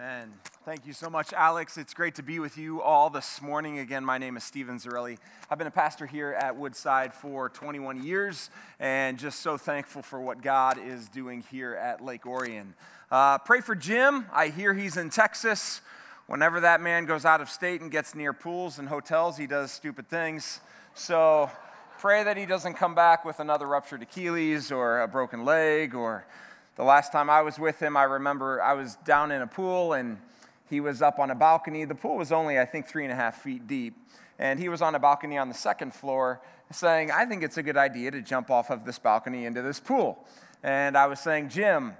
Amen. Thank you so much, Alex. It's great to be with you all this morning. Again, my name is Stephen Zarrilli. I've been a pastor here at Woodside for 21 years and just so thankful for what God is doing here at Lake Orion. Uh, pray for Jim. I hear he's in Texas. Whenever that man goes out of state and gets near pools and hotels, he does stupid things. So pray that he doesn't come back with another ruptured Achilles or a broken leg or the last time I was with him, I remember I was down in a pool and he was up on a balcony. The pool was only, I think, three and a half feet deep. And he was on a balcony on the second floor saying, I think it's a good idea to jump off of this balcony into this pool. And I was saying, Jim,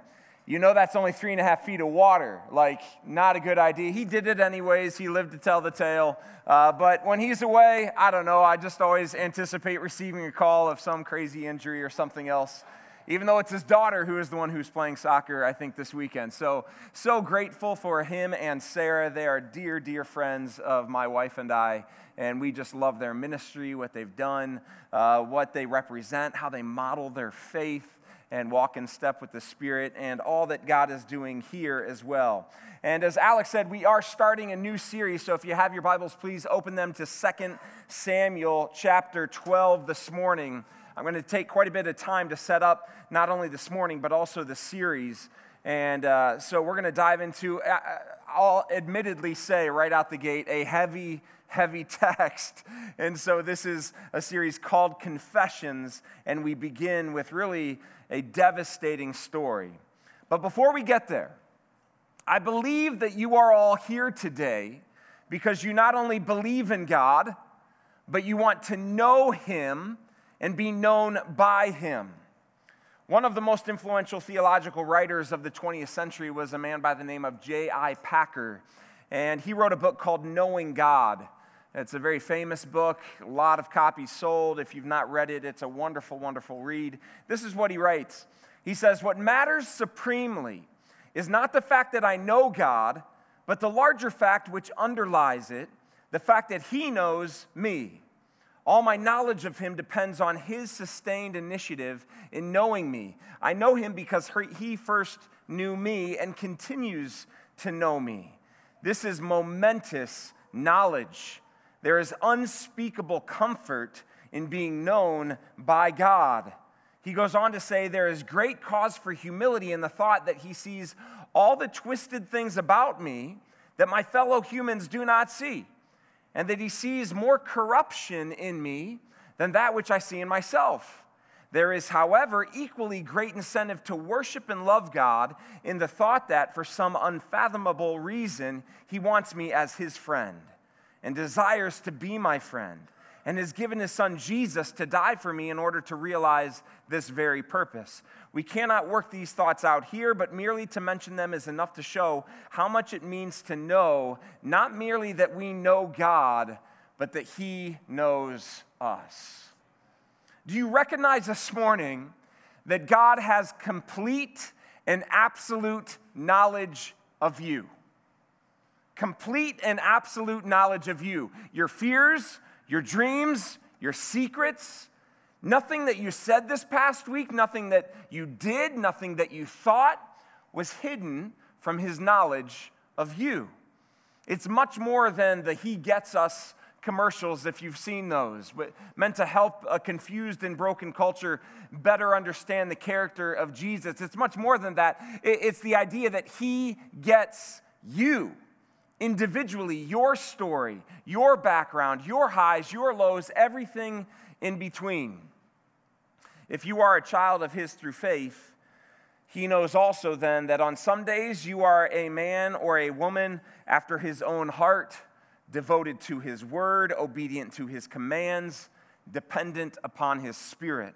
you know that's only three and a half feet of water. Like, not a good idea. He did it anyways. He lived to tell the tale. Uh, but when he's away, I don't know. I just always anticipate receiving a call of some crazy injury or something else even though it's his daughter who is the one who's playing soccer, I think, this weekend. So, so grateful for him and Sarah. They are dear, dear friends of my wife and I, and we just love their ministry, what they've done, uh, what they represent, how they model their faith and walk in step with the Spirit, and all that God is doing here as well. And as Alex said, we are starting a new series. So if you have your Bibles, please open them to 2 Samuel chapter 12 this morning. I'm going to take quite a bit of time to set up not only this morning, but also the series. And uh, so we're going to dive into, uh, uh, I'll admittedly say right out the gate, a heavy, heavy text. And so this is a series called Confessions, and we begin with really a devastating story. But before we get there, I believe that you are all here today because you not only believe in God, but you want to know Him and be known by him. One of the most influential theological writers of the 20th century was a man by the name of J.I. Packer, and he wrote a book called Knowing God. It's a very famous book, a lot of copies sold. If you've not read it, it's a wonderful, wonderful read. This is what he writes He says, What matters supremely is not the fact that I know God, but the larger fact which underlies it, the fact that he knows me. All my knowledge of him depends on his sustained initiative in knowing me. I know him because he first knew me and continues to know me. This is momentous knowledge. There is unspeakable comfort in being known by God. He goes on to say there is great cause for humility in the thought that he sees all the twisted things about me that my fellow humans do not see and that he sees more corruption in me than that which I see in myself. There is, however, equally great incentive to worship and love God in the thought that, for some unfathomable reason, he wants me as his friend and desires to be my friend and has given his son Jesus to die for me in order to realize this very purpose. We cannot work these thoughts out here, but merely to mention them is enough to show how much it means to know not merely that we know God, but that he knows us. Do you recognize this morning that God has complete and absolute knowledge of you? Complete and absolute knowledge of you. Your fears, your dreams, your secrets, nothing that you said this past week, nothing that you did, nothing that you thought was hidden from his knowledge of you. It's much more than the He Gets Us commercials, if you've seen those, meant to help a confused and broken culture better understand the character of Jesus. It's much more than that. It's the idea that He gets you individually, your story, your background, your highs, your lows, everything in between. If you are a child of His through faith, He knows also then that on some days you are a man or a woman after His own heart, devoted to His word, obedient to His commands, dependent upon His Spirit.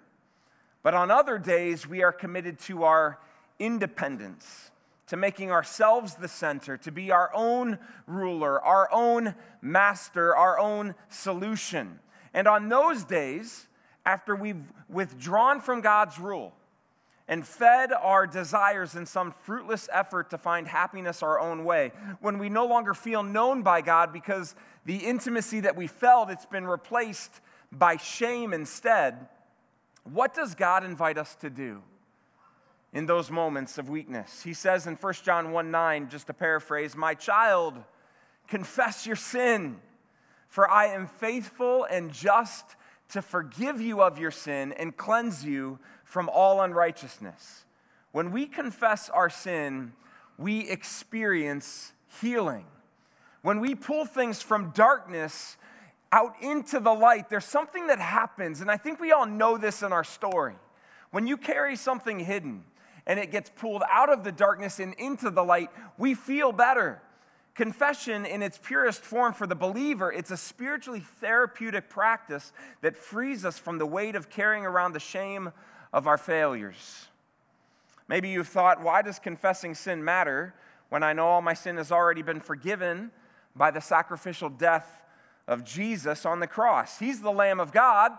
But on other days, we are committed to our independence to making ourselves the center, to be our own ruler, our own master, our own solution. And on those days, after we've withdrawn from God's rule and fed our desires in some fruitless effort to find happiness our own way, when we no longer feel known by God because the intimacy that we felt it's been replaced by shame instead, what does God invite us to do? in those moments of weakness. He says in 1 John 1 9, just to paraphrase, My child, confess your sin, for I am faithful and just to forgive you of your sin and cleanse you from all unrighteousness. When we confess our sin, we experience healing. When we pull things from darkness out into the light, there's something that happens, and I think we all know this in our story. When you carry something hidden and it gets pulled out of the darkness and into the light, we feel better. Confession, in its purest form for the believer, it's a spiritually therapeutic practice that frees us from the weight of carrying around the shame of our failures. Maybe you've thought, why does confessing sin matter when I know all my sin has already been forgiven by the sacrificial death of Jesus on the cross? He's the Lamb of God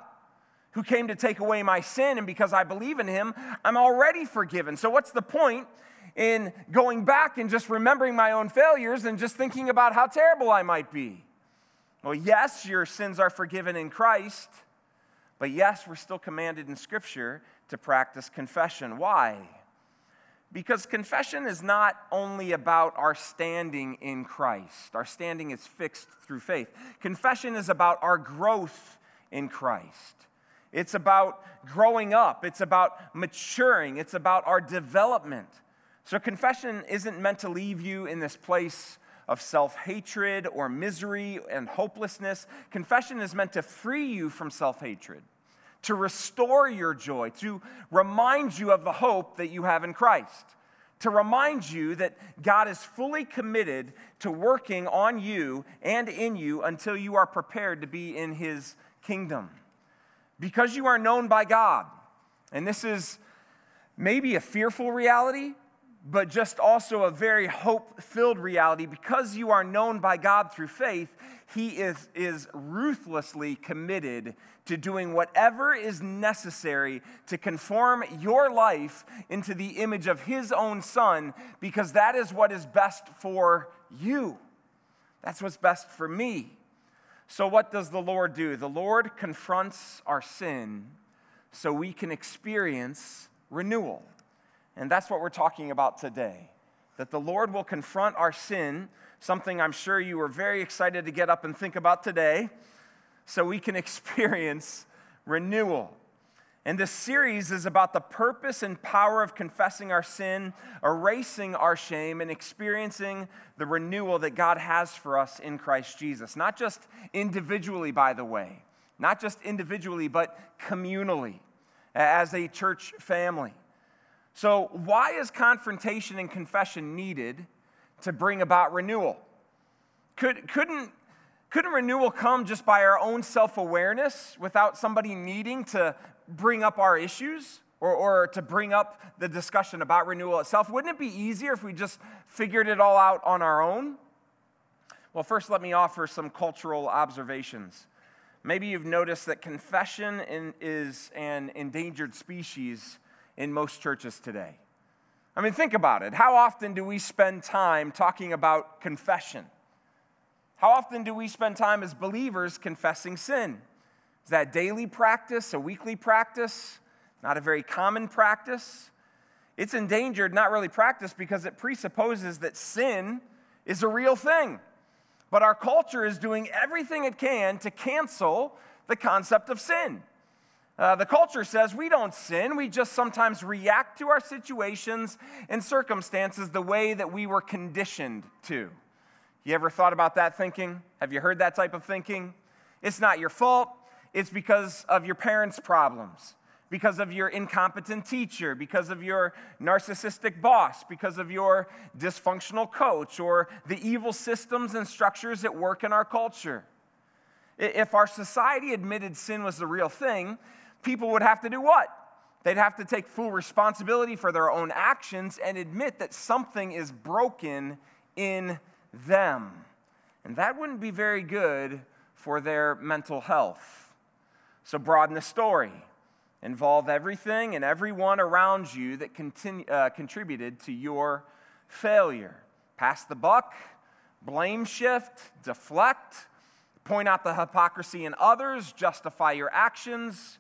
who came to take away my sin, and because I believe in him, I'm already forgiven. So, what's the point in going back and just remembering my own failures and just thinking about how terrible I might be? Well, yes, your sins are forgiven in Christ, but yes, we're still commanded in Scripture to practice confession. Why? Because confession is not only about our standing in Christ, our standing is fixed through faith. Confession is about our growth in Christ. It's about growing up, it's about maturing, it's about our development. So, confession isn't meant to leave you in this place of self hatred or misery and hopelessness. Confession is meant to free you from self hatred to restore your joy, to remind you of the hope that you have in Christ, to remind you that God is fully committed to working on you and in you until you are prepared to be in His kingdom. Because you are known by God, and this is maybe a fearful reality, but just also a very hope filled reality. Because you are known by God through faith, He is, is ruthlessly committed to doing whatever is necessary to conform your life into the image of His own Son, because that is what is best for you. That's what's best for me. So, what does the Lord do? The Lord confronts our sin so we can experience renewal. And that's what we're talking about today. That the Lord will confront our sin, something I'm sure you were very excited to get up and think about today, so we can experience renewal. And this series is about the purpose and power of confessing our sin, erasing our shame, and experiencing the renewal that God has for us in Christ Jesus. Not just individually, by the way, not just individually, but communally, as a church family. So, why is confrontation and confession needed to bring about renewal? Could, couldn't, couldn't renewal come just by our own self awareness without somebody needing to bring up our issues or, or to bring up the discussion about renewal itself? Wouldn't it be easier if we just figured it all out on our own? Well, first, let me offer some cultural observations. Maybe you've noticed that confession in, is an endangered species in most churches today. I mean, think about it. How often do we spend time talking about confession? How often do we spend time as believers confessing sin? Is that daily practice, a weekly practice? Not a very common practice. It's endangered, not really practiced, because it presupposes that sin is a real thing. But our culture is doing everything it can to cancel the concept of sin. Uh, the culture says we don't sin, we just sometimes react to our situations and circumstances the way that we were conditioned to. You ever thought about that thinking? Have you heard that type of thinking? It's not your fault, it's because of your parents' problems, because of your incompetent teacher, because of your narcissistic boss, because of your dysfunctional coach, or the evil systems and structures that work in our culture. If our society admitted sin was the real thing, people would have to do what? They'd have to take full responsibility for their own actions and admit that something is broken in them. And that wouldn't be very good for their mental health. So, broaden the story. Involve everything and everyone around you that continue, uh, contributed to your failure. Pass the buck, blame shift, deflect, point out the hypocrisy in others, justify your actions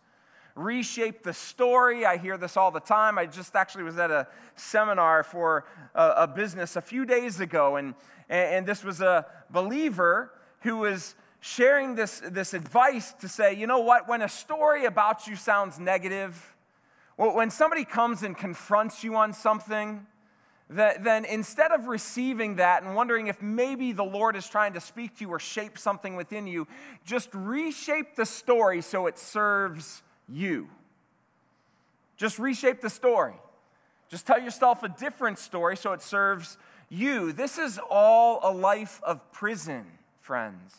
reshape the story. I hear this all the time. I just actually was at a seminar for a, a business a few days ago, and, and this was a believer who was sharing this, this advice to say, you know what, when a story about you sounds negative, when somebody comes and confronts you on something, that, then instead of receiving that and wondering if maybe the Lord is trying to speak to you or shape something within you, just reshape the story so it serves you. Just reshape the story. Just tell yourself a different story so it serves you. This is all a life of prison, friends.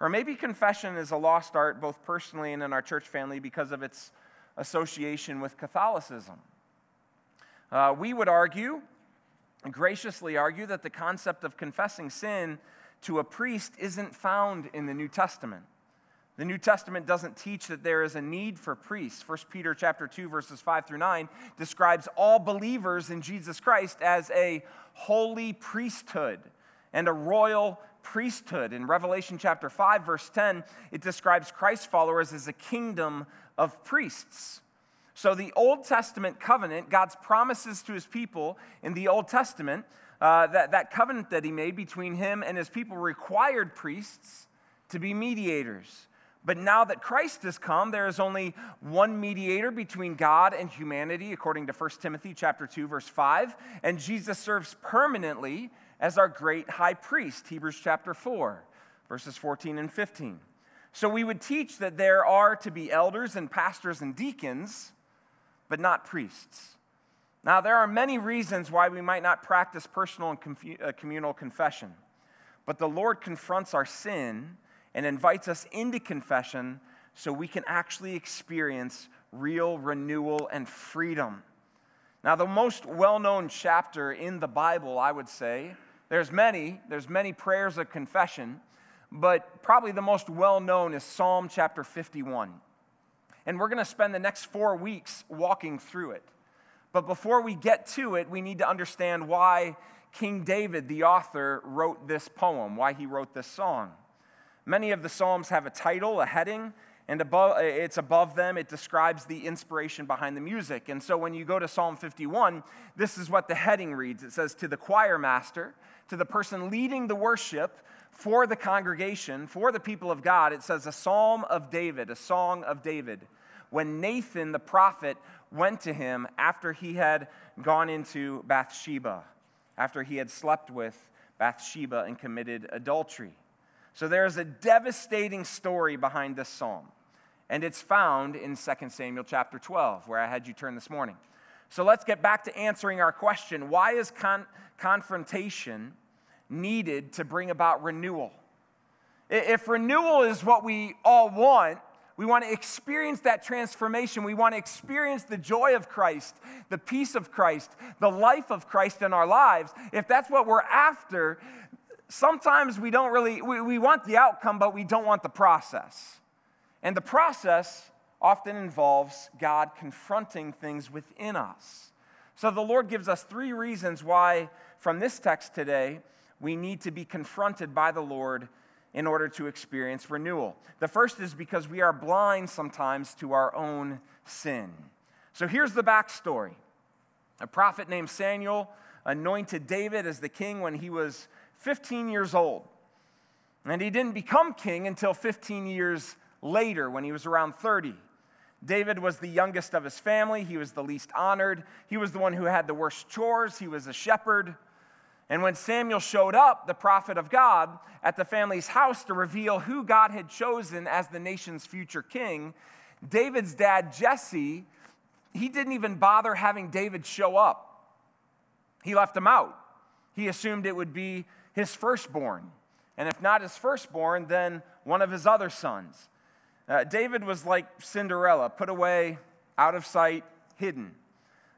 Or maybe confession is a lost art, both personally and in our church family, because of its association with Catholicism. Uh, we would argue, graciously argue, that the concept of confessing sin to a priest isn't found in the New Testament. The New Testament doesn't teach that there is a need for priests. 1 Peter chapter 2 verses 5 through 9 describes all believers in Jesus Christ as a holy priesthood and a royal priesthood. In Revelation chapter 5 verse 10, it describes Christ's followers as a kingdom of priests. So, the Old Testament covenant, God's promises to his people in the Old Testament, uh, that, that covenant that he made between him and his people required priests to be mediators. But now that Christ has come, there is only one mediator between God and humanity, according to 1 Timothy chapter 2, verse 5. And Jesus serves permanently as our great high priest, Hebrews chapter 4, verses 14 and 15. So we would teach that there are to be elders and pastors and deacons but not priests. Now, there are many reasons why we might not practice personal and uh, communal confession, but the Lord confronts our sin and invites us into confession so we can actually experience real renewal and freedom. Now, the most well known chapter in the Bible, I would say, there's many, there's many prayers of confession, but probably the most well known is Psalm chapter 51. And we're going to spend the next four weeks walking through it. But before we get to it, we need to understand why King David, the author, wrote this poem, why he wrote this song. Many of the Psalms have a title, a heading, and above, it's above them. It describes the inspiration behind the music. And so when you go to Psalm 51, this is what the heading reads it says, To the choir master, to the person leading the worship, for the congregation, for the people of God, it says a psalm of David, a song of David. When Nathan the prophet went to him after he had gone into Bathsheba, after he had slept with Bathsheba and committed adultery. So there is a devastating story behind this psalm, and it's found in 2 Samuel chapter 12, where I had you turn this morning. So let's get back to answering our question why is con- confrontation needed to bring about renewal. If renewal is what we all want, we want to experience that transformation. We want to experience the joy of Christ, the peace of Christ, the life of Christ in our lives. If that's what we're after, sometimes we don't really, we, we want the outcome, but we don't want the process. And the process often involves God confronting things within us. So the Lord gives us three reasons why, from this text today, we need to be confronted by the Lord in order to experience renewal. The first is because we are blind sometimes to our own sin. So here's the backstory a prophet named Samuel anointed David as the king when he was 15 years old. And he didn't become king until 15 years later when he was around 30. David was the youngest of his family. He was the least honored. He was the one who had the worst chores. He was a shepherd. And when Samuel showed up, the prophet of God, at the family's house to reveal who God had chosen as the nation's future king, David's dad, Jesse, he didn't even bother having David show up. He left him out. He assumed it would be his firstborn. And if not his firstborn, then one of his other sons. Uh, David was like Cinderella, put away, out of sight, hidden.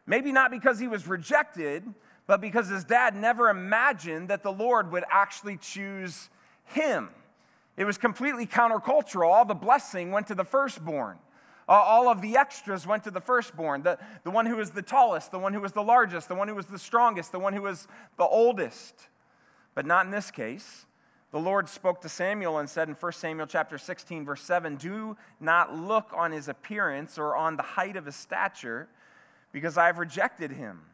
Maybe not because he was rejected, but because his dad never imagined that the Lord would actually choose him. It was completely countercultural. All the blessing went to the firstborn. all of the extras went to the firstborn, the, the one who was the tallest, the one who was the largest, the one who was the strongest, the one who was the oldest. But not in this case. The Lord spoke to Samuel and said in 1 Samuel chapter 16 verse 7, "Do not look on his appearance or on the height of his stature, because I have rejected him.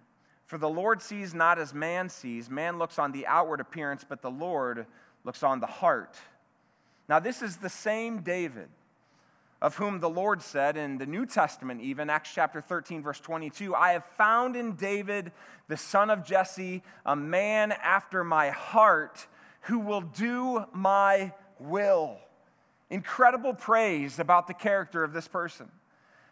For the Lord sees not as man sees. Man looks on the outward appearance, but the Lord looks on the heart." Now this is the same David of whom the Lord said in the New Testament, even Acts chapter 13, verse 22, I have found in David, the son of Jesse, a man after my heart who will do my will. Incredible praise about the character of this person.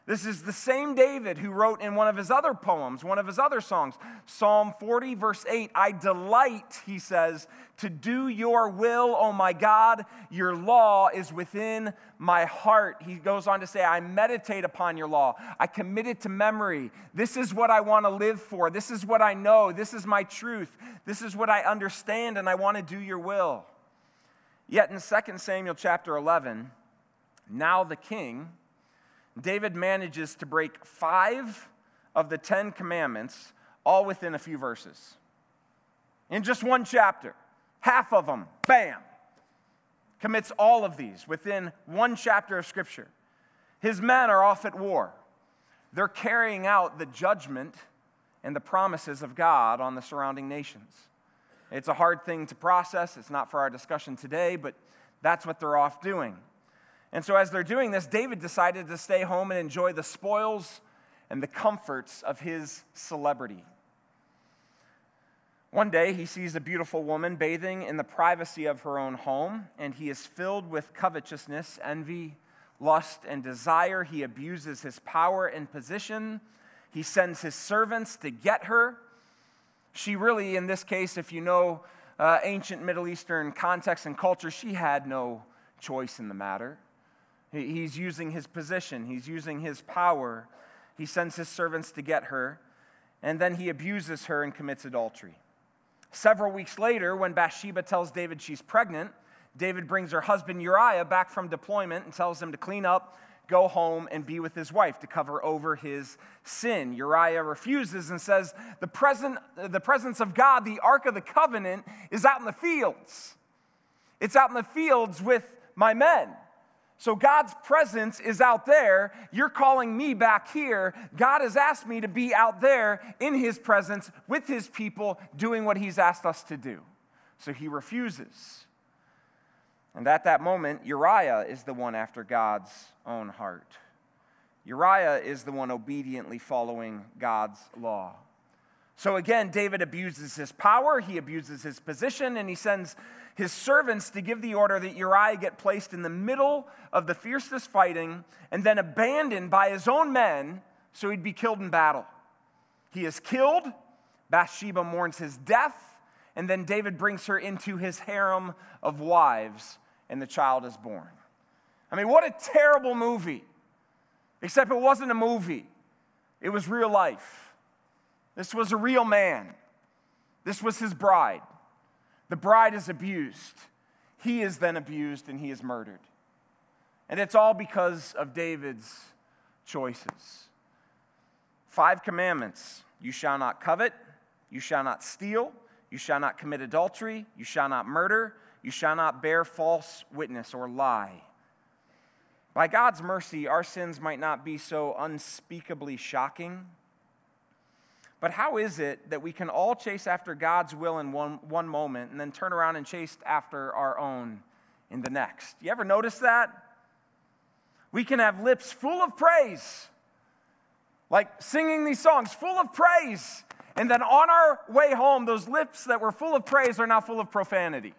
This is the same David who wrote in one of his other poems, one of his other songs, Psalm 40, verse 8 I delight, he says, to do your will, O my God. Your law is within my heart. He goes on to say, I meditate upon your law. I commit it to memory. This is what I want to live for. This is what I know. This is my truth. This is what I understand, and I want to do your will. Yet in 2 Samuel chapter 11, now the king, David manages to break five of the Ten Commandments all within a few verses. In just one chapter, half of them, bam, commits all of these within one chapter of Scripture. His men are off at war. They're carrying out the judgment and the promises of God on the surrounding nations. It's a hard thing to process. It's not for our discussion today, but that's what they're off doing. And so, as they're doing this, David decided to stay home and enjoy the spoils and the comforts of his celebrity. One day, he sees a beautiful woman bathing in the privacy of her own home, and he is filled with covetousness, envy, lust, and desire. He abuses his power and position. He sends his servants to get her. She really, in this case, if you know uh, ancient Middle Eastern context and culture, she had no choice in the matter. He's using his position, he's using his power. He sends his servants to get her, and then he abuses her and commits adultery. Several weeks later, when Bathsheba tells David she's pregnant, David brings her husband Uriah back from deployment and tells him to clean up, go home, and be with his wife to cover over his sin. Uriah refuses and says, The, present, the presence of God, the Ark of the Covenant, is out in the fields. It's out in the fields with my men. So God's presence is out there. You're calling me back here. God has asked me to be out there in his presence with his people doing what he's asked us to do. So he refuses. And at that moment, Uriah is the one after God's own heart. Uriah is the one obediently following God's law. So again, David abuses his power, he abuses his position, and he sends his servants to give the order that Uriah get placed in the middle of the fiercest fighting and then abandoned by his own men so he'd be killed in battle. He is killed. Bathsheba mourns his death. And then David brings her into his harem of wives, and the child is born. I mean, what a terrible movie. Except it wasn't a movie, it was real life. This was a real man, this was his bride. The bride is abused. He is then abused and he is murdered. And it's all because of David's choices. Five commandments you shall not covet, you shall not steal, you shall not commit adultery, you shall not murder, you shall not bear false witness or lie. By God's mercy, our sins might not be so unspeakably shocking but how is it that we can all chase after God's will in one, one moment and then turn around and chase after our own in the next? You ever notice that? We can have lips full of praise, like singing these songs full of praise, and then on our way home, those lips that were full of praise are now full of profanity.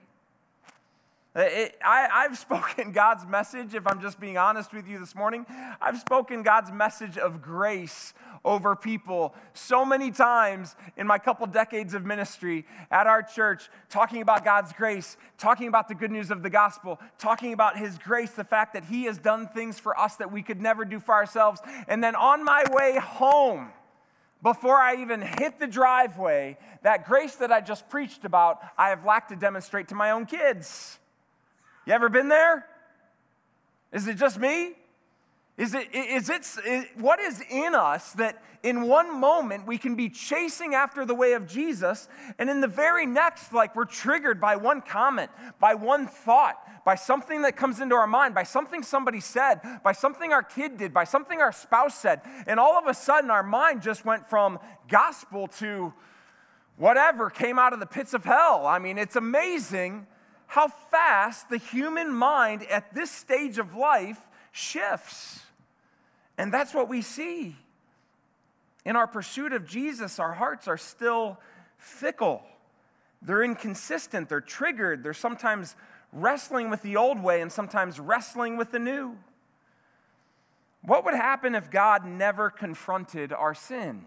Uh, it, I, have spoken God's message, if I'm just being honest with you this morning. I've spoken God's message of grace over people so many times in my couple decades of ministry at our church, talking about God's grace, talking about the good news of the gospel, talking about His grace, the fact that He has done things for us that we could never do for ourselves. And then on my way home, before I even hit the driveway, that grace that I just preached about, I have lacked to demonstrate to my own kids. You ever been there? Is it just me? Is it, is it, is, what is in us that in one moment we can be chasing after the way of Jesus, and in the very next, like we're triggered by one comment, by one thought, by something that comes into our mind, by something somebody said, by something our kid did, by something our spouse said, and all of a sudden our mind just went from gospel to whatever came out of the pits of hell. I mean, it's amazing how fast the human mind at this stage of life shifts. And that's what we see. In our pursuit of Jesus, our hearts are still fickle. They're inconsistent, they're triggered, they're sometimes wrestling with the old way and sometimes wrestling with the new. What would happen if God never confronted our sin?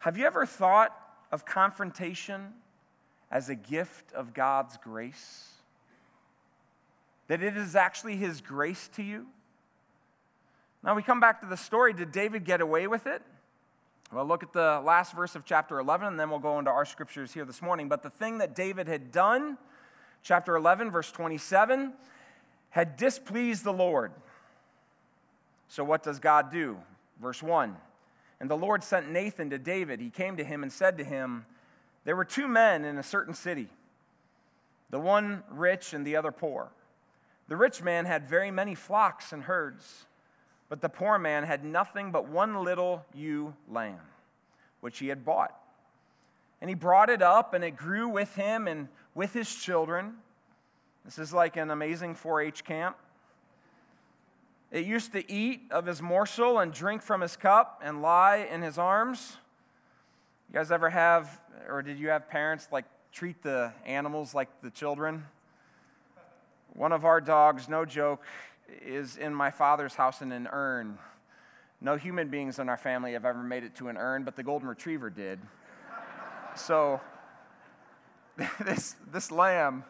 Have you ever thought of confrontation as a gift of God's grace? That it is actually His grace to you? Now we come back to the story. Did David get away with it? Well, look at the last verse of chapter 11, and then we'll go into our scriptures here this morning. But the thing that David had done, chapter 11, verse 27, had displeased the Lord. So what does God do? Verse 1 And the Lord sent Nathan to David. He came to him and said to him, There were two men in a certain city, the one rich and the other poor. The rich man had very many flocks and herds. But the poor man had nothing but one little ewe lamb, which he had bought. And he brought it up, and it grew with him and with his children. This is like an amazing 4 H camp. It used to eat of his morsel and drink from his cup and lie in his arms. You guys ever have, or did you have parents like treat the animals like the children? One of our dogs, no joke, is in my father's house in an urn. No human beings in our family have ever made it to an urn, but the golden retriever did. so this, this lamb,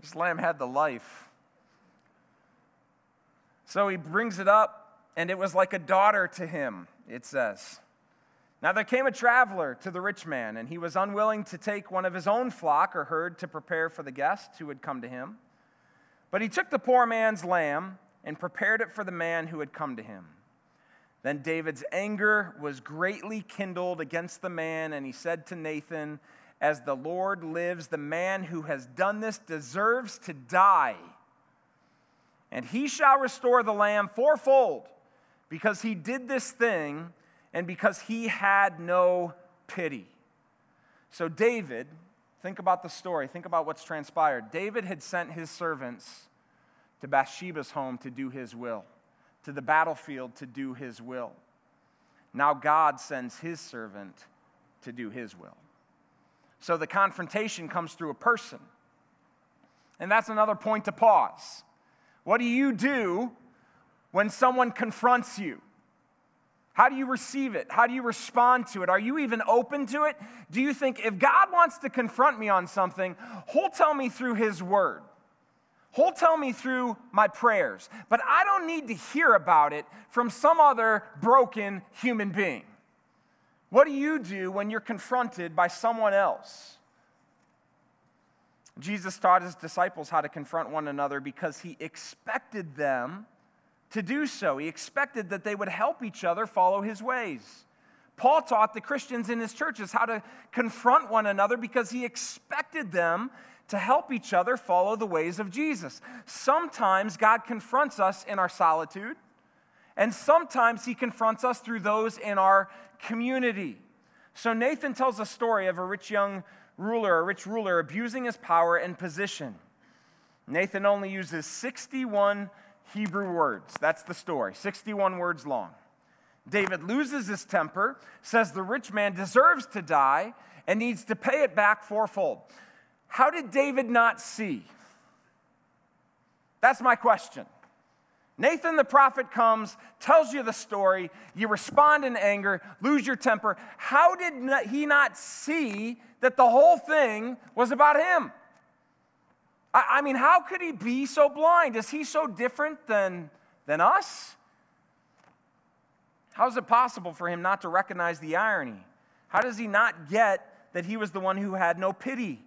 this lamb had the life. So he brings it up, and it was like a daughter to him, it says. Now there came a traveler to the rich man, and he was unwilling to take one of his own flock or herd to prepare for the guests who had come to him. But he took the poor man's lamb and prepared it for the man who had come to him. Then David's anger was greatly kindled against the man, and he said to Nathan, As the Lord lives, the man who has done this deserves to die. And he shall restore the lamb fourfold, because he did this thing and because he had no pity. So, David, Think about the story. Think about what's transpired. David had sent his servants to Bathsheba's home to do his will, to the battlefield to do his will. Now God sends his servant to do his will. So the confrontation comes through a person. And that's another point to pause. What do you do when someone confronts you? How do you receive it? How do you respond to it? Are you even open to it? Do you think if God wants to confront me on something, He'll tell me through His Word? He'll tell me through my prayers, but I don't need to hear about it from some other broken human being. What do you do when you're confronted by someone else? Jesus taught his disciples how to confront one another because he expected them to do so. He expected that they would help each other follow his ways. Paul taught the Christians in his churches how to confront one another because he expected them to help each other follow the ways of Jesus. Sometimes God confronts us in our solitude, and sometimes he confronts us through those in our community. So Nathan tells a story of a rich young ruler, a rich ruler abusing his power and position. Nathan only uses 61 Hebrew words. That's the story, 61 words long. David loses his temper, says the rich man deserves to die and needs to pay it back fourfold. How did David not see? That's my question. Nathan the prophet comes, tells you the story, you respond in anger, lose your temper. How did he not see that the whole thing was about him? I, I mean, how could he be so blind? Is he so different than, than us? How is it possible for him not to recognize the irony? How does he not get that he was the one who had no pity?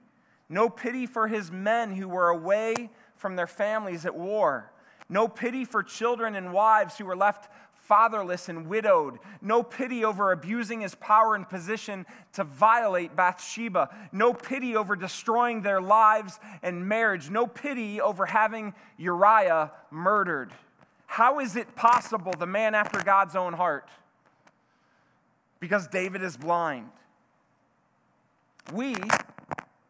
No pity for his men who were away from their families at war. No pity for children and wives who were left fatherless and widowed. No pity over abusing his power and position to violate Bathsheba. No pity over destroying their lives and marriage. No pity over having Uriah murdered. How is it possible, the man after God's own heart? Because David is blind. We,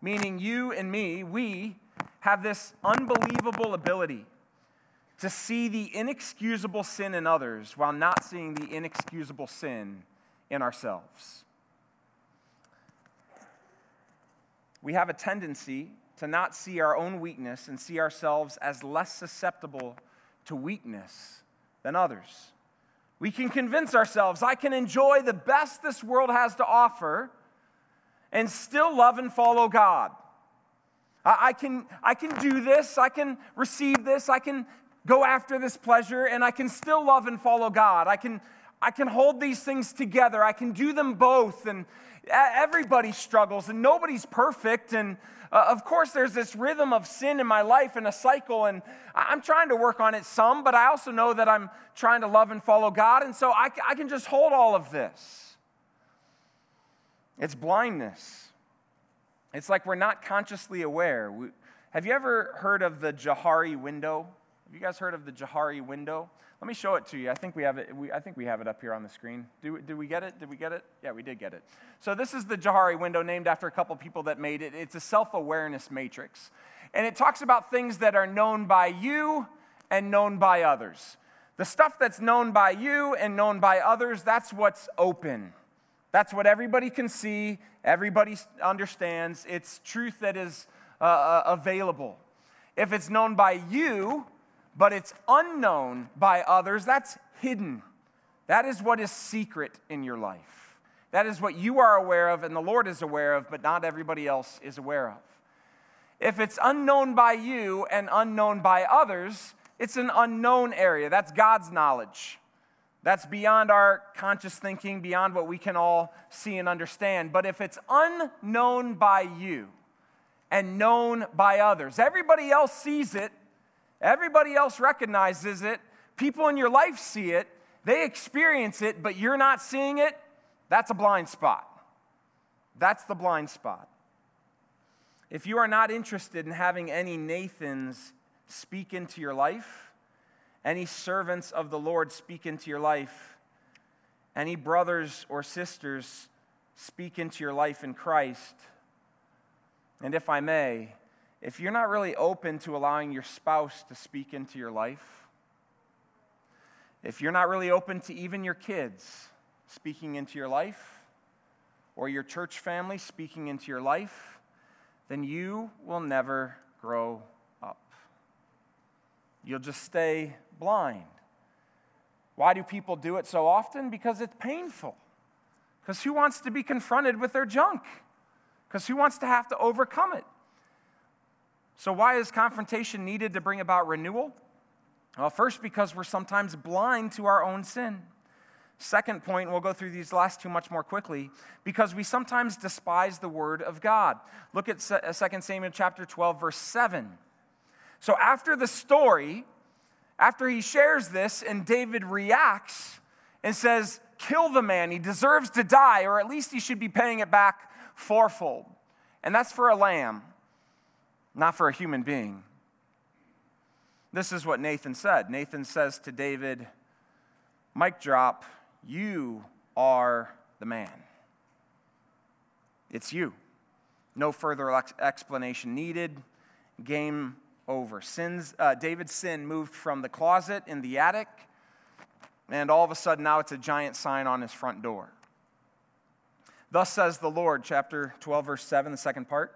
meaning you and me, we have this unbelievable ability to see the inexcusable sin in others while not seeing the inexcusable sin in ourselves. We have a tendency to not see our own weakness and see ourselves as less susceptible to weakness than others. We can convince ourselves I can enjoy the best this world has to offer and still love and follow God. I, can, I can do this, I can receive this, I can go after this pleasure, and I can still love and follow God. I can, I can hold these things together, I can do them both. And everybody struggles, and nobody's perfect. And uh, of course, there's this rhythm of sin in my life and a cycle, and I'm trying to work on it some, but I also know that I'm trying to love and follow God, and so I, I can just hold all of this. It's blindness. It's like we're not consciously aware. We, have you ever heard of the Johari window? Have you guys heard of the Johari window? Let me show it to you. I think we have it. We, I think we have it up here on the screen. Do, did we get it? Did we get it? Yeah, we did get it. So this is the Johari window, named after a couple people that made it. It's a self-awareness matrix, and it talks about things that are known by you and known by others. The stuff that's known by you and known by others, that's what's open. That's what everybody can see, everybody understands. It's truth that is uh, uh available. If it's known by you, but it's unknown by others, that's hidden. That is what is secret in your life. That is what you are aware of and the Lord is aware of, but not everybody else is aware of. If it's unknown by you and unknown by others, it's an unknown area. That's God's knowledge. That's beyond our conscious thinking, beyond what we can all see and understand. But if it's unknown by you and known by others, everybody else sees it, Everybody else recognizes it. People in your life see it. They experience it, but you're not seeing it. That's a blind spot. That's the blind spot. If you are not interested in having any Nathans speak into your life, any servants of the Lord speak into your life, any brothers or sisters speak into your life in Christ, and if I may, if you're not really open to allowing your spouse to speak into your life, if you're not really open to even your kids speaking into your life, or your church family speaking into your life, then you will never grow up. You'll just stay blind. Why do people do it so often? Because it's painful. Because who wants to be confronted with their junk? Because who wants to have to overcome it? So, why is confrontation needed to bring about renewal? Well, first, because we're sometimes blind to our own sin. Second point, we'll go through these last two much more quickly, because we sometimes despise the word of God. Look at 2 uh, Samuel chapter 12, verse 7. So, after the story, after he shares this, and David reacts and says, Kill the man, he deserves to die, or at least he should be paying it back fourfold. And that's for a lamb not for a human being. This is what Nathan said. Nathan says to David, Mic drop, you are the man. It's you. No further ex- explanation needed. Game over. Sins, uh, David's sin moved from the closet in the attic, and all of a sudden now it's a giant sign on his front door. Thus says the Lord, chapter 12, verse 7, the second part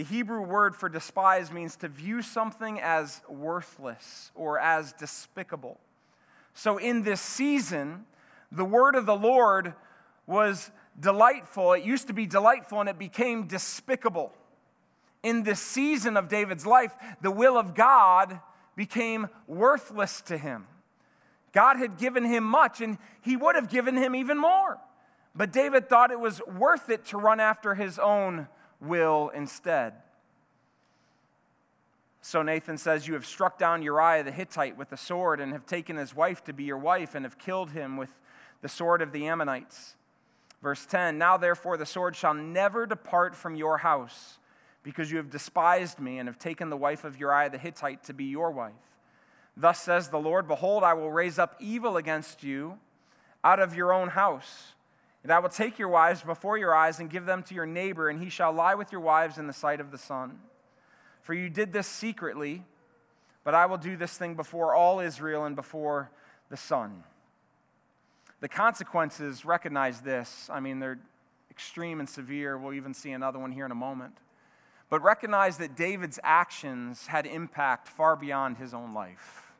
The Hebrew word for despise means to view something as worthless or as despicable. So in this season, the word of the Lord was delightful. It used to be delightful and it became despicable. In this season of David's life, the will of God became worthless to him. God had given him much and he would have given him even more. But David thought it was worth it to run after his own will instead. So Nathan says, You have struck down Uriah the Hittite with the sword and have taken his wife to be your wife and have killed him with the sword of the Ammonites. Verse 10 Now therefore the sword shall never depart from your house, because you have despised me and have taken the wife of Uriah the Hittite to be your wife. Thus says the Lord Behold, I will raise up evil against you out of your own house. And I will take your wives before your eyes and give them to your neighbor, and he shall lie with your wives in the sight of the sun. For you did this secretly, but I will do this thing before all Israel and before the sun. The consequences recognize this. I mean, they're extreme and severe. We'll even see another one here in a moment. But recognize that David's actions had impact far beyond his own life.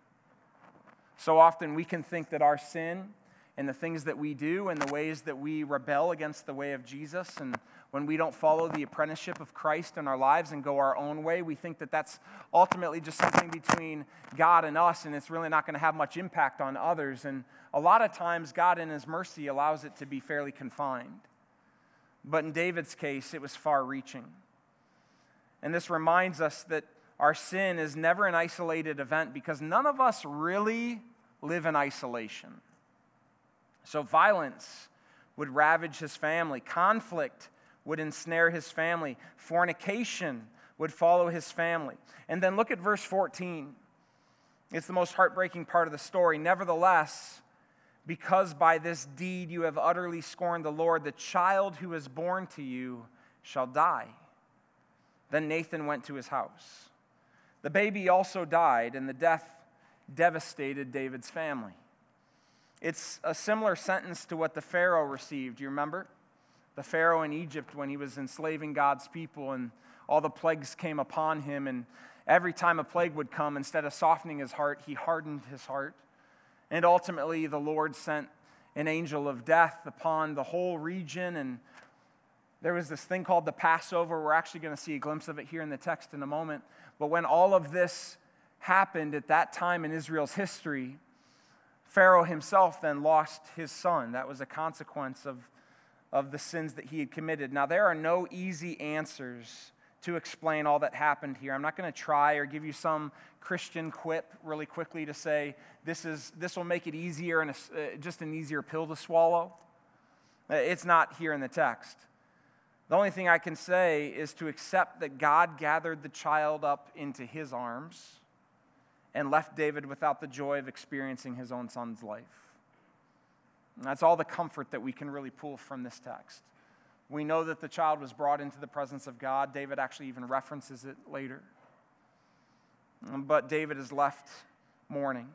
So often we can think that our sin and the things that we do and the ways that we rebel against the way of Jesus and when we don't follow the apprenticeship of Christ in our lives and go our own way, we think that that's ultimately just something between God and us, and it's really not going to have much impact on others. And a lot of times, God, in His mercy, allows it to be fairly confined. But in David's case, it was far reaching. And this reminds us that our sin is never an isolated event because none of us really live in isolation. So, violence would ravage his family, conflict would ensnare his family, fornication would follow his family. And then look at verse 14. It's the most heartbreaking part of the story. Nevertheless, because by this deed you have utterly scorned the Lord, the child who is born to you shall die. Then Nathan went to his house. The baby also died, and the death devastated David's family. It's a similar sentence to what the Pharaoh received. You remember? the Pharaoh in Egypt when he was enslaving God's people and all the plagues came upon him. And every time a plague would come, instead of softening his heart, he hardened his heart. And ultimately, the Lord sent an angel of death upon the whole region. And there was this thing called the Passover. We're actually going to see a glimpse of it here in the text in a moment. But when all of this happened at that time in Israel's history, Pharaoh himself then lost his son. That was a consequence of of the sins that he had committed. Now, there are no easy answers to explain all that happened here. I'm not going to try or give you some Christian quip really quickly to say this, is, this will make it easier and a, uh, just an easier pill to swallow. Uh, it's not here in the text. The only thing I can say is to accept that God gathered the child up into his arms and left David without the joy of experiencing his own son's life. And that's all the comfort that we can really pull from this text. We know that the child was brought into the presence of God. David actually even references it later. But David is left mourning.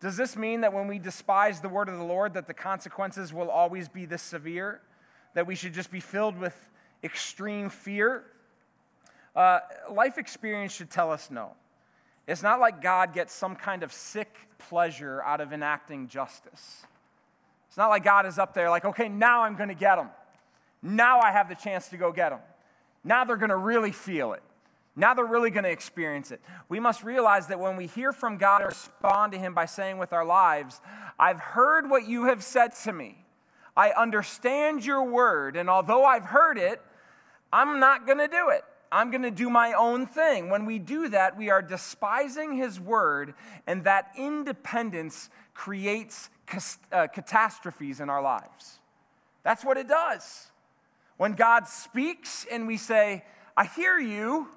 Does this mean that when we despise the word of the Lord that the consequences will always be this severe? That we should just be filled with extreme fear? Uh, life experience should tell us no. It's not like God gets some kind of sick pleasure out of enacting justice. It's not like God is up there like, okay, now I'm going to get them. Now I have the chance to go get them. Now they're going to really feel it. Now they're really going to experience it. We must realize that when we hear from God and respond to Him by saying with our lives, I've heard what you have said to me. I understand your word, and although I've heard it, I'm not going to do it. I'm going to do my own thing. When we do that, we are despising His word, and that independence creates uh, catastrophes in our lives. That's what it does. When God speaks and we say, I hear you,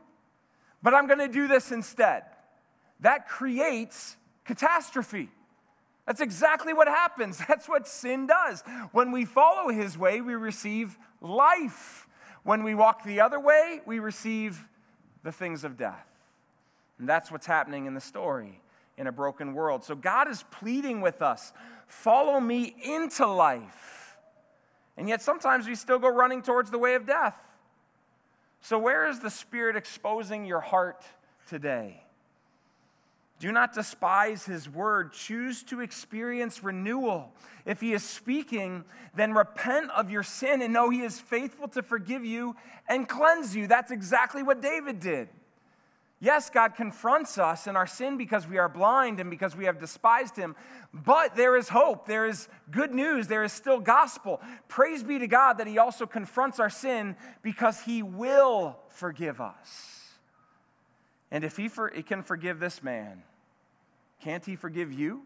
but I'm going to do this instead, that creates catastrophe. That's exactly what happens. That's what sin does. When we follow his way, we receive life. When we walk the other way, we receive the things of death. And that's what's happening in the story in a broken world. So God is pleading with us follow me into life. And yet sometimes we still go running towards the way of death. So, where is the Spirit exposing your heart today? Do not despise his word. Choose to experience renewal. If he is speaking, then repent of your sin and know he is faithful to forgive you and cleanse you. That's exactly what David did. Yes, God confronts us in our sin because we are blind and because we have despised him, but there is hope. There is good news. There is still gospel. Praise be to God that he also confronts our sin because he will forgive us. And if he, for, can forgive this man, can't he forgive you?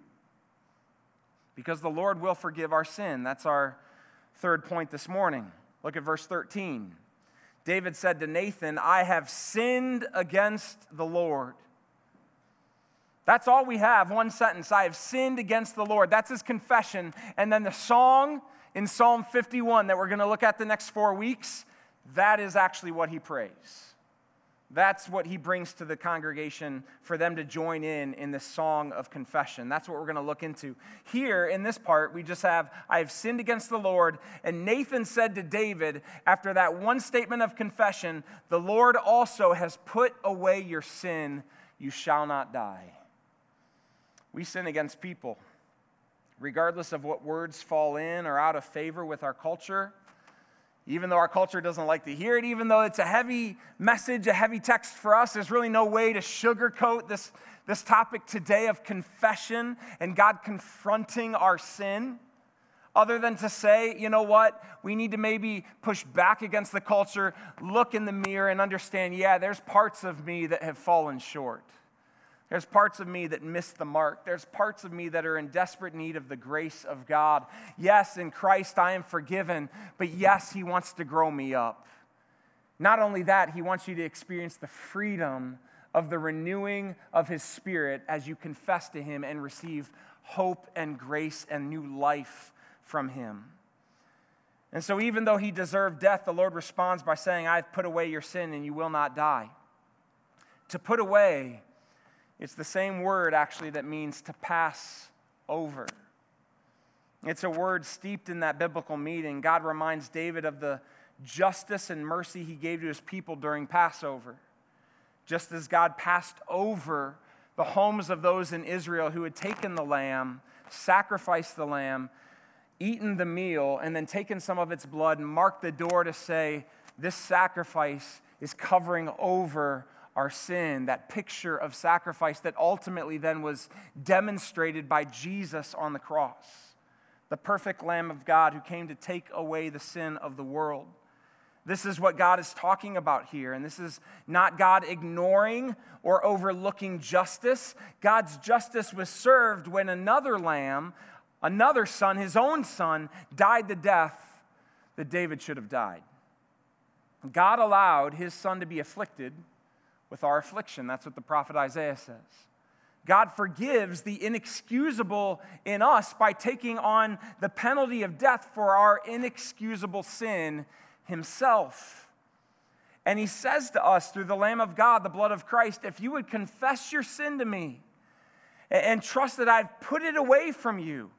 Because the Lord will forgive our sin. That's our third point this morning. Look at verse 13. David said to Nathan, I have sinned against the Lord. That's all we have, one sentence. I have sinned against the Lord. That's his confession. And then the song in Psalm 51 that we're going to look at the next four weeks, that is actually what he prays. That's what he brings to the congregation for them to join in in this song of confession. That's what we're going to look into. Here in this part, we just have, I have sinned against the Lord. And Nathan said to David, after that one statement of confession, the Lord also has put away your sin. You shall not die. We sin against people, regardless of what words fall in or out of favor with our culture even though our culture doesn't like to hear it, even though it's a heavy message, a heavy text for us, there's really no way to sugarcoat this, this topic today of confession and God confronting our sin, other than to say, you know what, we need to maybe push back against the culture, look in the mirror, and understand, yeah, there's parts of me that have fallen short. There's parts of me that miss the mark. There's parts of me that are in desperate need of the grace of God. Yes, in Christ I am forgiven, but yes, He wants to grow me up. Not only that, He wants you to experience the freedom of the renewing of His Spirit as you confess to Him and receive hope and grace and new life from Him. And so, even though He deserved death, the Lord responds by saying, I've put away your sin and you will not die. To put away, it's the same word, actually, that means to pass over. It's a word steeped in that biblical meaning. God reminds David of the justice and mercy he gave to his people during Passover. Just as God passed over the homes of those in Israel who had taken the lamb, sacrificed the lamb, eaten the meal, and then taken some of its blood and marked the door to say, This sacrifice is covering over our sin, that picture of sacrifice that ultimately then was demonstrated by Jesus on the cross, the perfect Lamb of God who came to take away the sin of the world. This is what God is talking about here. And this is not God ignoring or overlooking justice. God's justice was served when another lamb, another son, his own son, died the death that David should have died. God allowed his son to be afflicted with our affliction. That's what the prophet Isaiah says. God forgives the inexcusable in us by taking on the penalty of death for our inexcusable sin himself. And he says to us through the Lamb of God, the blood of Christ, if you would confess your sin to me and trust that I've put it away from you,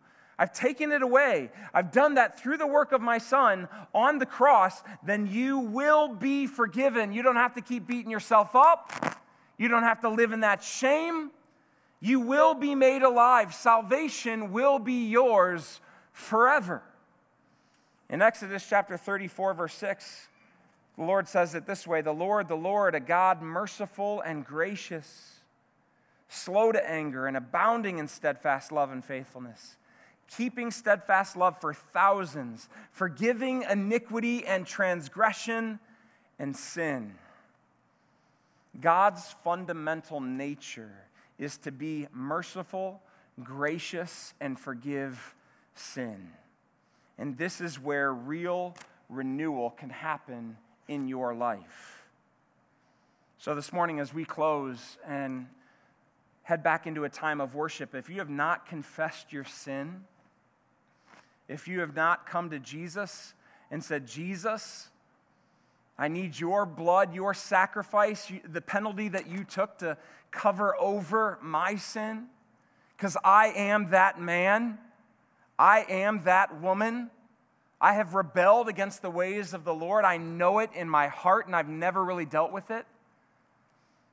I've taken it away. I've done that through the work of my son on the cross, then you will be forgiven. You don't have to keep beating yourself up. You don't have to live in that shame. You will be made alive. Salvation will be yours forever. In Exodus chapter 34, verse 6, the Lord says it this way The Lord, the Lord, a God merciful and gracious, slow to anger, and abounding in steadfast love and faithfulness keeping steadfast love for thousands, forgiving iniquity and transgression and sin. God's fundamental nature is to be merciful, gracious, and forgive sin. And this is where real renewal can happen in your life. So, this morning, as we close and head back into a time of worship, if you have not confessed your sin, if you have not come to Jesus and said, Jesus, I need your blood, your sacrifice, the penalty that you took to cover over my sin, because I am that man, I am that woman. I have rebelled against the ways of the Lord. I know it in my heart, and I've never really dealt with it.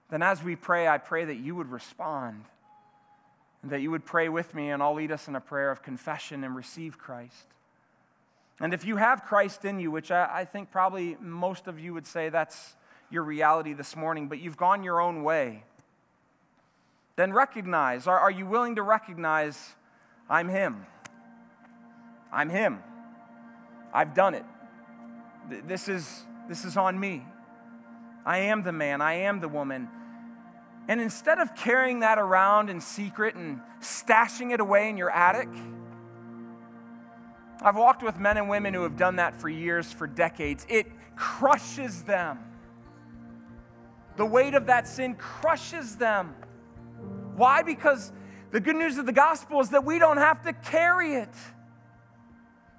Then, as we pray, I pray that you would respond that you would pray with me, and I'll lead us in a prayer of confession and receive Christ. And if you have Christ in you, which I, I think probably most of you would say that's your reality this morning, but you've gone your own way, then recognize are, are you willing to recognize I'm Him? I'm Him. I've done it. This is, this is on me. I am the man, I am the woman. And instead of carrying that around in secret and stashing it away in your attic, I've walked with men and women who have done that for years, for decades. It crushes them. The weight of that sin crushes them. Why? Because the good news of the gospel is that we don't have to carry it.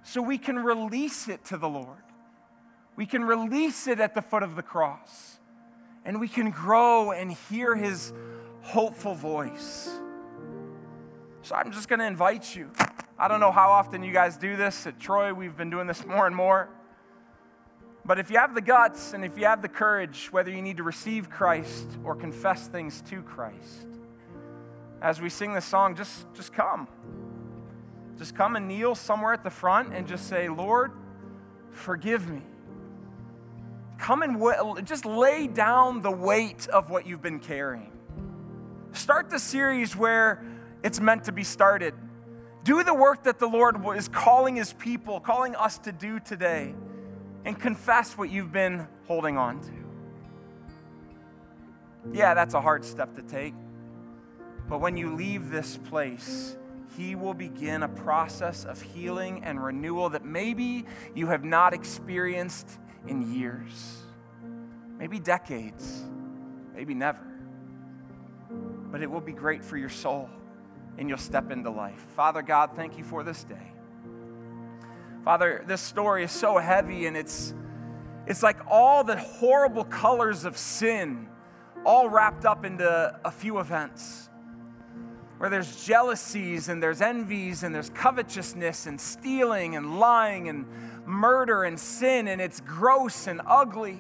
So we can release it to the Lord. We can release it at the foot of the cross. And we can grow and hear his hopeful voice. So I'm just going to invite you. I don't know how often you guys do this. At Troy, we've been doing this more and more. But if you have the guts and if you have the courage, whether you need to receive Christ or confess things to Christ, as we sing this song, just, just come. Just come and kneel somewhere at the front and just say, Lord, forgive me. Come and w- just lay down the weight of what you've been carrying. Start the series where it's meant to be started. Do the work that the Lord is calling His people, calling us to do today, and confess what you've been holding on to. Yeah, that's a hard step to take. But when you leave this place, He will begin a process of healing and renewal that maybe you have not experienced in mm-hmm. years, maybe decades, maybe never. But it will be great for your soul and you'll step into life. Father God, thank you for this day. Father, this story is so heavy and it's it's like all the horrible colors of sin all wrapped up into a few events. Where there's jealousies and there's envies and there's covetousness and stealing and lying and murder and sin and it's gross and ugly.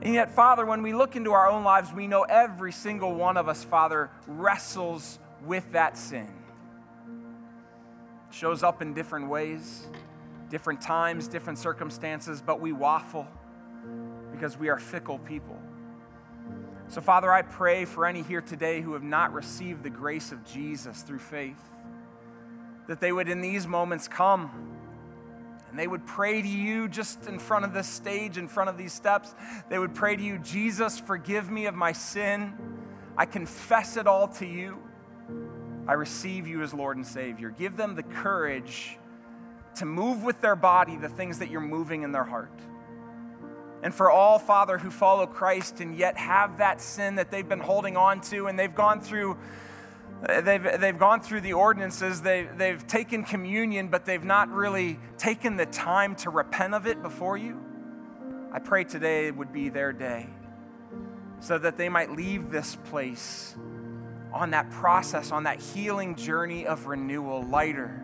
And yet, Father, when we look into our own lives, we know every single one of us, Father, wrestles with that sin. It shows up in different ways, different times, different circumstances, but we waffle because we are fickle people. So, Father, I pray for any here today who have not received the grace of Jesus through faith, that they would in these moments come and they would pray to you just in front of this stage, in front of these steps. They would pray to you, Jesus, forgive me of my sin. I confess it all to you. I receive you as Lord and Savior. Give them the courage to move with their body the things that you're moving in their heart. And for all, Father, who follow Christ and yet have that sin that they've been holding on to and they've gone through They've, they've gone through the ordinances, they, they've taken communion, but they've not really taken the time to repent of it before you. I pray today would be their day so that they might leave this place on that process, on that healing journey of renewal, lighter,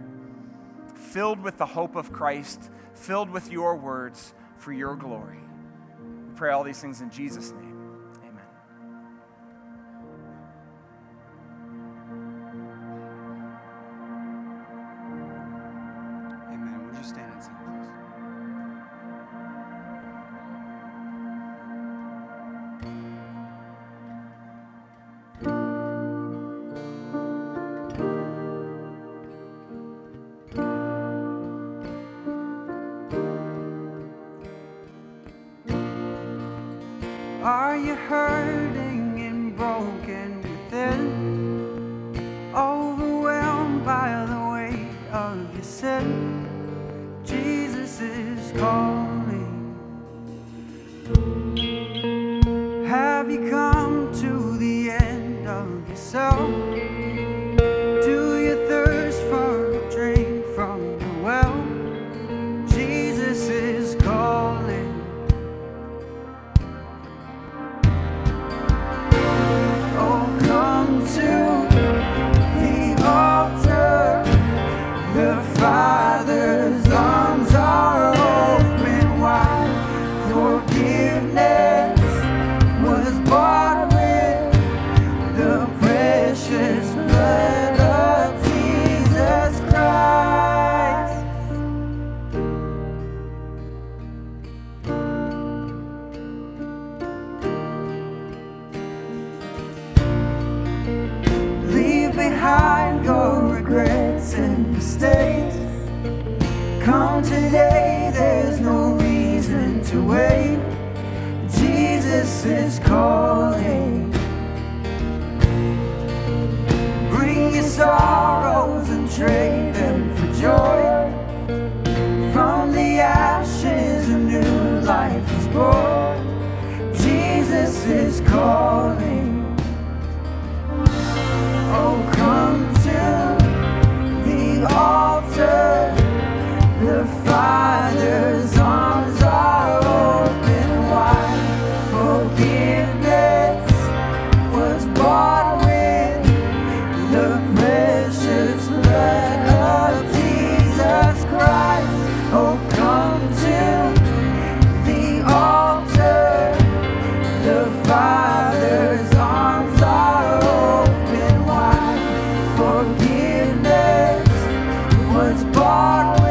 filled with the hope of Christ, filled with your words for your glory. We pray all these things in Jesus' name. Have you come to the end of yourself? words born.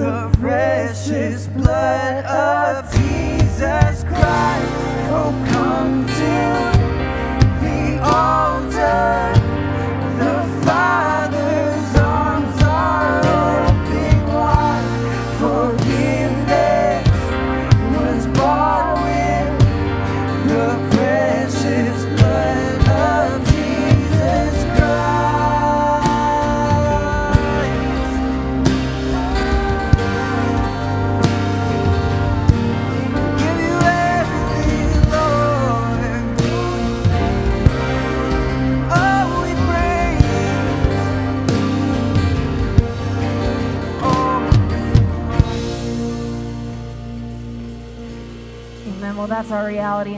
the precious blood of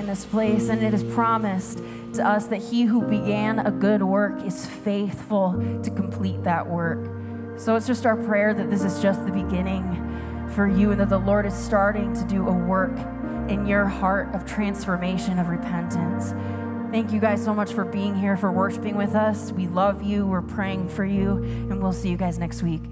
this place, and it is promised to us that he who began a good work is faithful to complete that work. So it's just our prayer that this is just the beginning for you and that the Lord is starting to do a work in your heart of transformation, of repentance. Thank you guys so much for being here, for worshiping with us. We love you. We're praying for you, and we'll see you guys next week.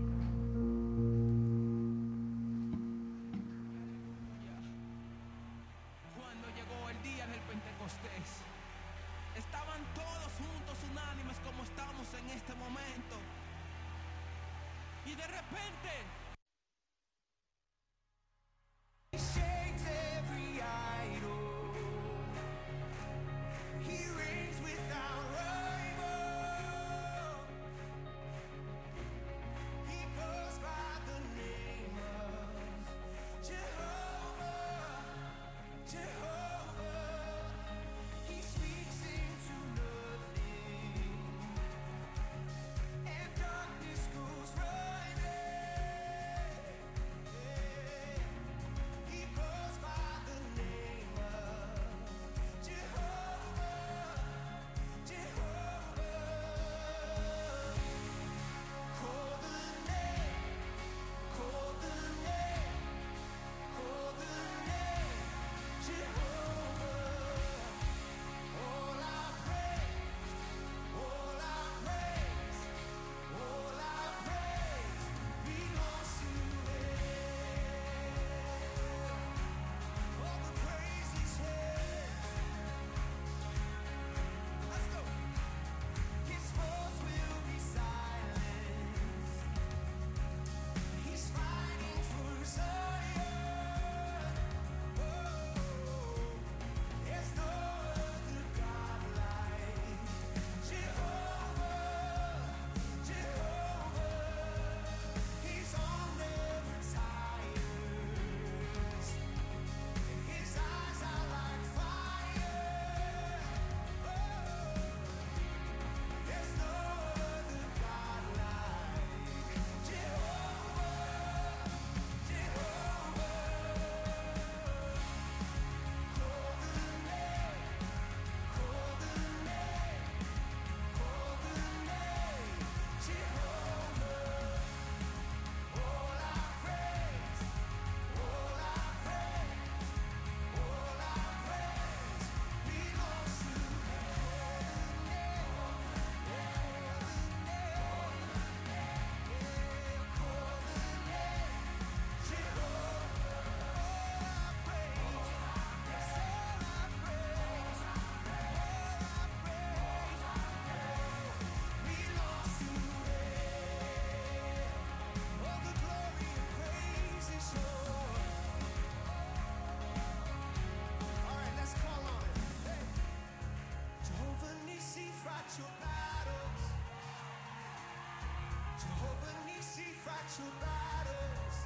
your battles.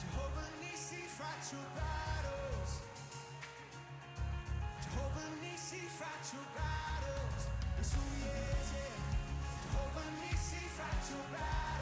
Jehovah Nisi your battles. Jehovah Nisi your battles. It's who he is, yeah. Jehovah Nisi your battles.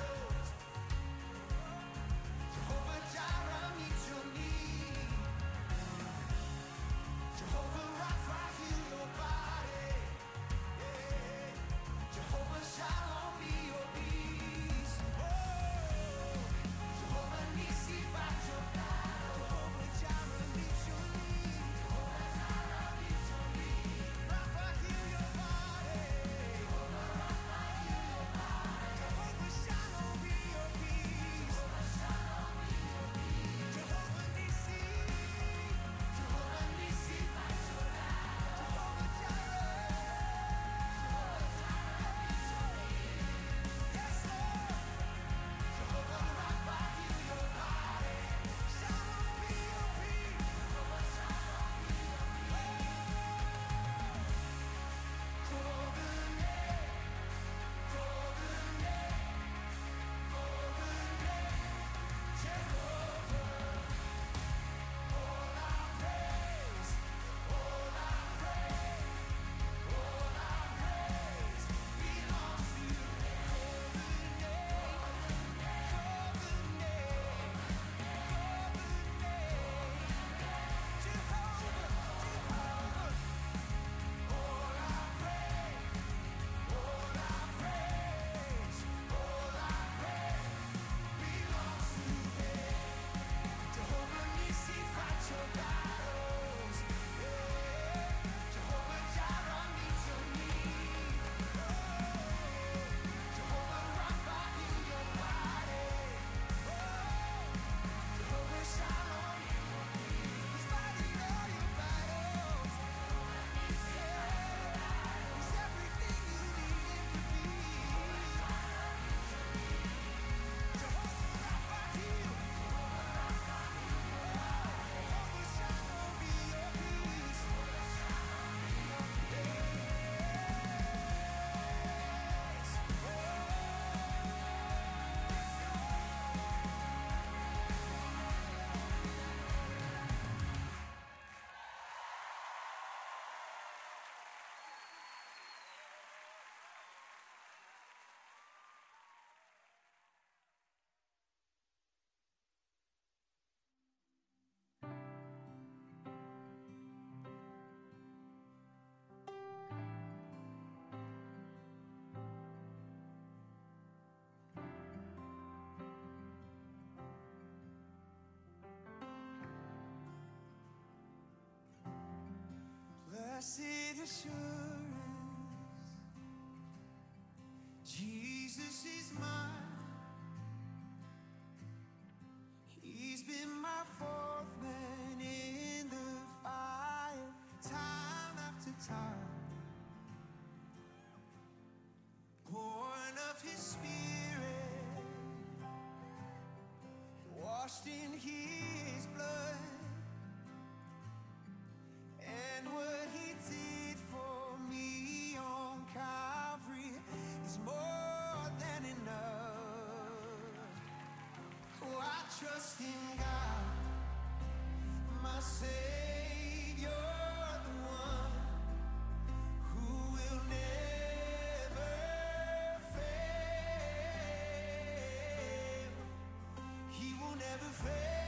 assurance Jesus is mine. He's been my fourth man in the fire, time after time. Born of his spirit, washed in his never fail.